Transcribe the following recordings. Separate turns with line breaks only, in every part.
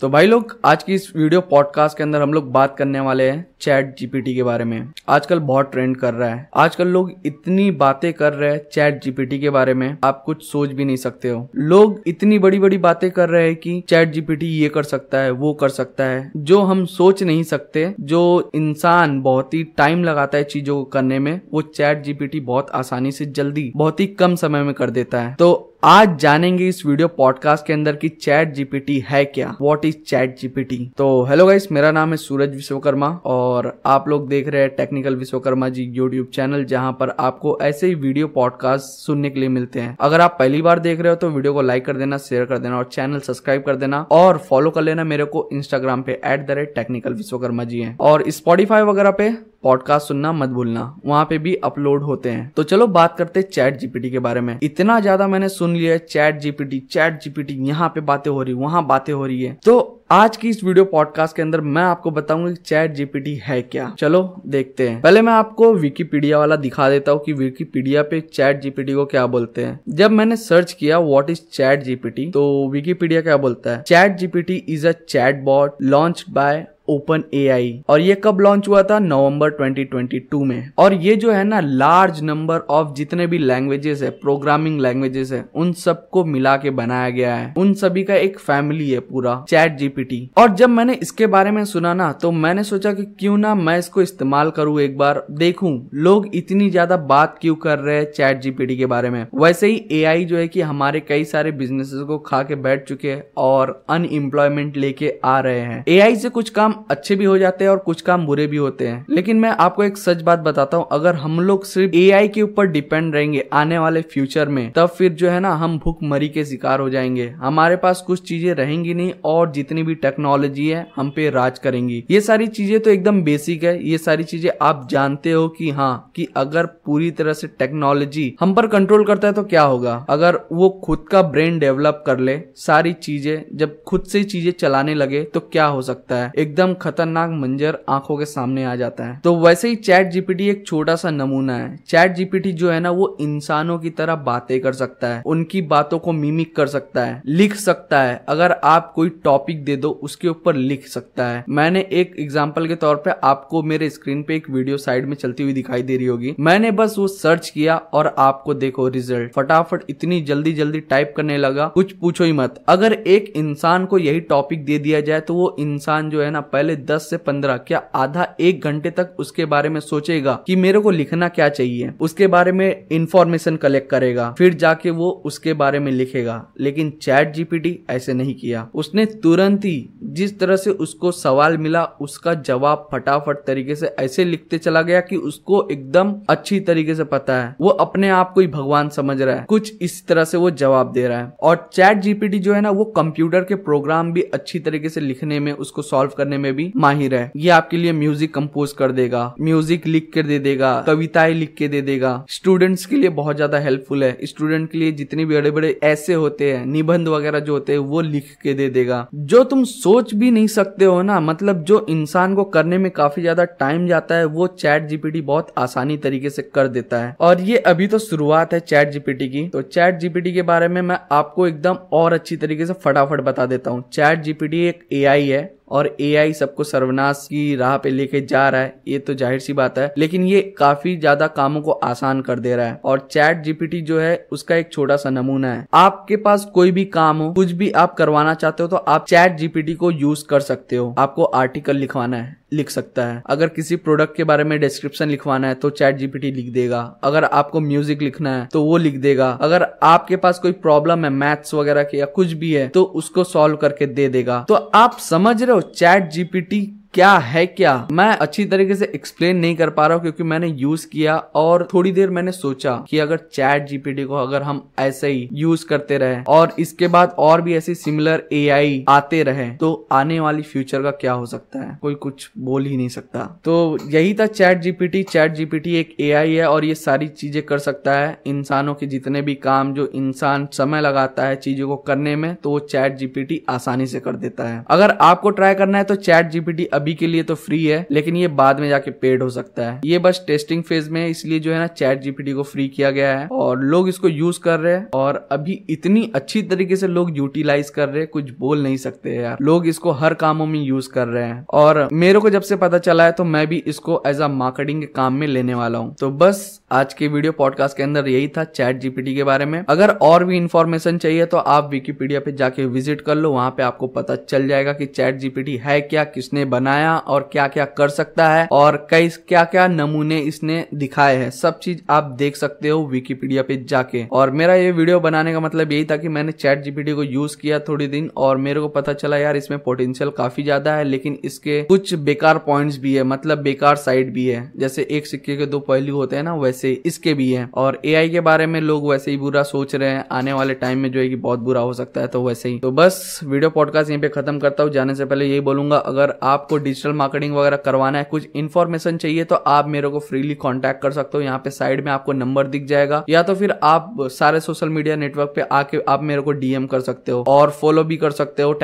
तो भाई लोग, आज की इस वीडियो पॉडकास्ट के अंदर हम लोग बात करने वाले हैं चैट जीपीटी के बारे में। आजकल बहुत ट्रेंड कर रहा है। आजकल लोग इतनी बातें कर रहे हैं चैट जीपीटी के बारे में, आप कुछ सोच भी नहीं सकते हो। लोग इतनी बड़ी बड़ी बातें कर रहे हैं कि चैट जीपीटी ये कर सकता है, वो कर सकता है, जो हम सोच नहीं सकते, जो इंसान बहुत ही टाइम लगाता है चीज़ों को करने में, वो चैट जीपीटी बहुत आसानी से जल्दी, बहुत ही कम समय में कर देता है। तो आज जानेंगे इस वीडियो पॉडकास्ट के अंदर कि चैट जीपीटी है क्या? What is chat GPT? तो हेलो गाइस मेरा नाम है सूरज विश्वकर्मा और आप लोग देख रहे हैं technical Vishwakarma ji YouTube channel जहाँ पर आपको ऐसे ही वीडियो पॉडकास्ट सुनने के लिए मिलते हैं। अगर आप पहली बार देख रहे हो तो वीडियो को लाइक कर देना शेयर कर देना और चैनल सब्सक्राइब कर देना और फॉलो कर लेना मेरे को इंस्टाग्राम पे at the rate technical Vishwakarma ji है। और स्पॉटीफाई वगैरह पे पॉडकास्ट सुनना मत भूलना, वहाँ पे भी अपलोड होते हैं। तो चलो बात करते चैट जीपीटी के बारे में। इतना ज़्यादा मैंने सुन लिया है चैट जीपीटी चैट जीपीटी यहाँ पे बातें हो रही, वहाँ बातें हो रही है। तो आज की इस वीडियो पॉडकास्ट के अंदर मैं आपको बताऊँगा कि चैट जीपीटी है क्या। चलो देखते हैं। पहले मैं आपको विकीपीडिया वाला दिखा देता हूँ कि विकीपीडिया पे चैट जीपीटी को क्या बोलते हैं। जब मैंने सर्च किया व्हाट इज़ चैट जीपीटी तो विकीपीडिया क्या बोलता है? Chat GPT is a chat bot launch by open AI और ये कब लॉन्च हुआ था? नवंबर 2022 में। और ये जो है ना लार्ज नंबर ऑफ़ जितने भी लैंग्वेजेस है प्रोग्रामिंग लैंग्वेजेस है, उन सबको मिला के बनाया गया है। उन सभी का एक फैमिली है पूरा चैट जीपीटी और जब मैंने इसके बारे में सुना ना तो मैंने सोचा कि क्यों ना मैं इसको इस्तेमाल करूँ एक बार, देखूँ, लोग इतनी ज़्यादा बात क्यों कर रहे हैं चैट जीपीटी के बारे में? वैसे ही ए जो है कि हमारे कई सारे बिजनेसेस को खा के बैठ चुके हैं और अनएम्प्लॉयमेंट लेके आ रहे हैं। एआई से कुछ काम अच्छे भी हो जाते हैं और कुछ काम बुरे भी होते हैं। लेकिन मैं आपको एक सच बात बताता हूँ, अगर हम लोग सिर्फ़ एआई के ऊपर डिपेंड रहेंगे आने वाले फ्यूचर में, तब फिर जो है ना, हम भूख मरी के शिकार हो जाएँगे। हमारे पास कुछ चीज़ें रहेंगी नहीं और जितनी भी टेक्नोलॉजी है, हम पे राज करेंगी। ये सारी चीज़ें तो एकदम बेसिक है। ये सारी चीज़ें आप जानते हो कि हाँ कि अगर पूरी तरह से टेक्नोलॉजी हम पर कंट्रोल करता है तो क्या होगा? अगर वो खुद का ब्रेन डेवलप कर ले, सारी चीज़ें, जब खुद से चीज़ें चलाने लगे तो क्या हो सकता है? एकदम एकदम खतरनाक मंजर आँखों के सामने आ जाता है। तो वैसे ही चैट जीपीटी एक छोटा सा नमूना है। चैट जीपीटी जो है ना, वो इंसानों की तरह बातें कर सकता है। उनकी बातों को मिमिक कर सकता है। लिख सकता है। अगर आप कोई टॉपिक दे दो, उसके ऊपर लिख सकता है। मैंने एक एग्ज़ाम्पल के तौर पर आपको मेरे स्क्रीन पे एक वीडियो साइड में चलती हुई दिखाई दे रही होगी। मैंने बस वो सर्च किया और आपको देखो रिज़ल्ट। फटाफट इतनी जल्दी जल्दी टाइप करने लगा। कुछ पूछो ही मत। अगर एक इंसान को यही टॉपिक दे दिया जाए तो वो इंसान जो है ना पहले 10 से 15 क्या आधा एक घंटे तक उसके बारे में सोचेगा कि मेरे को लिखना क्या चाहिए? उसके बारे में इंफॉर्मेशन कलेक्ट करेगा, फिर जाके वो उसके बारे में लिखेगा। लेकिन चैट जीपीटी ऐसे नहीं किया। उसने तुरंत ही जिस तरह से उसको सवाल मिला, उसका जवाब फटाफट तरीके से ऐसे लिखते चला गया कि उसको एकदम अच्छी तरीके से पता है। वो अपने आप को ही भगवान समझ रहा है। कुछ इस तरह से वो जवाब दे रहा है। और चैट जीपीटी जो है ना, वो कंप्यूटर के प्रोग्राम भी अच्छी तरीके से लिखने में, उसको सॉल्व करने में भी माहिर है। ये आपके लिए म्यूज़िक कंपोज कर देगा। म्यूज़िक लिख कर दे देगा, कविताएँ लिख के दे देगा। स्टूडेंट्स के लिए बहुत ज़्यादा हेल्पफुल है। स्टूडेंट के लिए जितने भी बड़े बड़े ऐसे होते हैं, निबंध वगैरह जो होते हैं, वो लिख के दे देगा। जो तुम सोच भी नहीं सकते हो ना मतलब जो इंसान को करने में काफ़ी ज़्यादा टाइम जाता है, वो चैट जीपीटी बहुत आसानी तरीके से कर देता है। और ये अभी तो शुरुआत है चैट जीपीटी की। तो चैट जीपीटी के बारे में मैं आपको एकदम और अच्छी तरीके से फटाफट बता देता हूँ। चैट जीपीटी एक एआई है। और एआई सबको सर्वनाश की राह पे लेके जा रहा है, ये तो ज़ाहिर सी बात है। लेकिन ये काफ़ी ज़्यादा कामों को आसान कर दे रहा है। और चैट जीपीटी जो है, उसका एक छोटा सा नमूना है। आपके पास कोई भी काम हो, कुछ भी आप करवाना चाहते हो तो आप चैट जीपीटी को यूज़ कर सकते हो। आपको आर्टिकल लिखवाना है। लिख सकता है। अगर किसी प्रोडक्ट के बारे में डिस्क्रिप्शन लिखवाना है तो चैट जीपीटी लिख देगा। अगर आपको म्यूज़िक लिखना है तो वो लिख देगा। अगर आपके पास कोई प्रॉब्लम है मैथ्स वगैरह की या कुछ भी है तो उसको सॉल्व करके दे देगा। तो आप समझ रहे हो चैट जीपीटी क्या है क्या? मैं अच्छी तरीके से एक्सप्लेन नहीं कर पा रहा हूँ क्योंकि मैंने यूज़ किया और थोड़ी देर मैंने सोचा कि अगर चैट जीपीटी को अगर हम ऐसे ही यूज़ करते रहे और इसके बाद और भी ऐसी सिमिलर एआई आते रहे तो आने वाली फ्यूचर का क्या हो सकता है? कोई कुछ बोल ही नहीं सकता। तो यही था चैट जीपीटी चैट जीपीटी एक एआई है और ये सारी चीज़ें कर सकता है इंसानों के जितने भी काम जो इंसान समय लगाता है चीज़ों को करने में तो वो चैट जीपीटी आसानी से कर देता है। अगर आपको ट्राई करना है तो चैट जीपीटी अभी के लिए तो फ्री है, लेकिन ये बाद में जाके पेड हो सकता है। ये बस टेस्टिंग फ़ेज़ में इसलिए जो है ना चैट जीपीटी को फ्री किया गया है और लोग इसको यूज़ कर रहे हैं और अभी इतनी अच्छी तरीके से लोग यूटिलाइज कर रहे हैं, कुछ बोल नहीं सकते यार। लोग इसको हर कामों में यूज़ कर रहे हैं। और मेरे को जब से पता चला है तो मैं भी इसको एज अ मार्केटिंग के काम में लेने वाला हूँ। तो बस आज के वीडियो पॉडकास्ट के अंदर यही था चैट जीपीटी के बारे में। अगर और भी इंफॉर्मेशन चाहिए तो आप विकीपीडिया पे जाके विज़िट कर लो, वहाँ पे आपको पता चल जाएगा कि चैट जीपीटी है क्या, किसने बनाया और क्या क्या कर सकता है और कई क्या क्या नमूने इसने दिखाए हैं। सब चीज़ आप देख सकते हो विकीपीडिया पे जाके। और मेरा ये वीडियो बनाने का मतलब यही था कि मैंने चैट जीपीटी को यूज़ किया थोड़ी दिन और मेरे को पता चला, यार, इसमें पोटेंशियल काफ़ी ज़्यादा है, लेकिन इसके कुछ बेकार पॉइंट्स भी है मतलब बेकार साइड भी है। जैसे एक सिक्के के दो पहलू होते हैं ना, वैसे इसके भी है। और एआई के बारे में लोग वैसे ही बुरा सोच रहे हैं। आने वाले टाइम में जो है कि बहुत बुरा हो सकता है तो वैसे ही। तो बस, वीडियो पॉडकास्ट यहीं पे खत्म करता हूँ। जाने से पहले यही बोलूँगा, अगर आपको डिजिटल मार्केटिंग वगैरह करवाना है, कुछ इन्फॉर्मेशन चाहिए तो आप मेरे को फ्रीली कॉन्टेक्ट कर सकते हो। यहाँ पे साइड में आपको नंबर दिख जाएगा। या तो फिर आप सारे सोशल मीडिया नेटवर्क पे आके आप मेरे को डीएम कर सकते हो और फॉलो भी कर सकते हो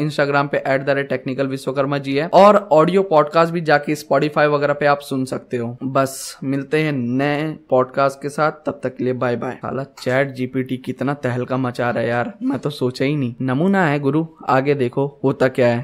इंस्टाग्राम पे at the rate technical Vishwakarma ji है। और ऑडियो पॉडकास्ट भी जाके स्पॉडीफाई वगैरह पे आप सुन सकते हो। बस, मिलते हैं नए पॉडकास्ट के साथ। तब तक के लिए बाय बाय साला चैट जीपीटी कितना तहलका मचा रहा है यार। मैं तो सोचा ही नहीं। नमूना है, गुरु। आगे देखो, होता क्या है।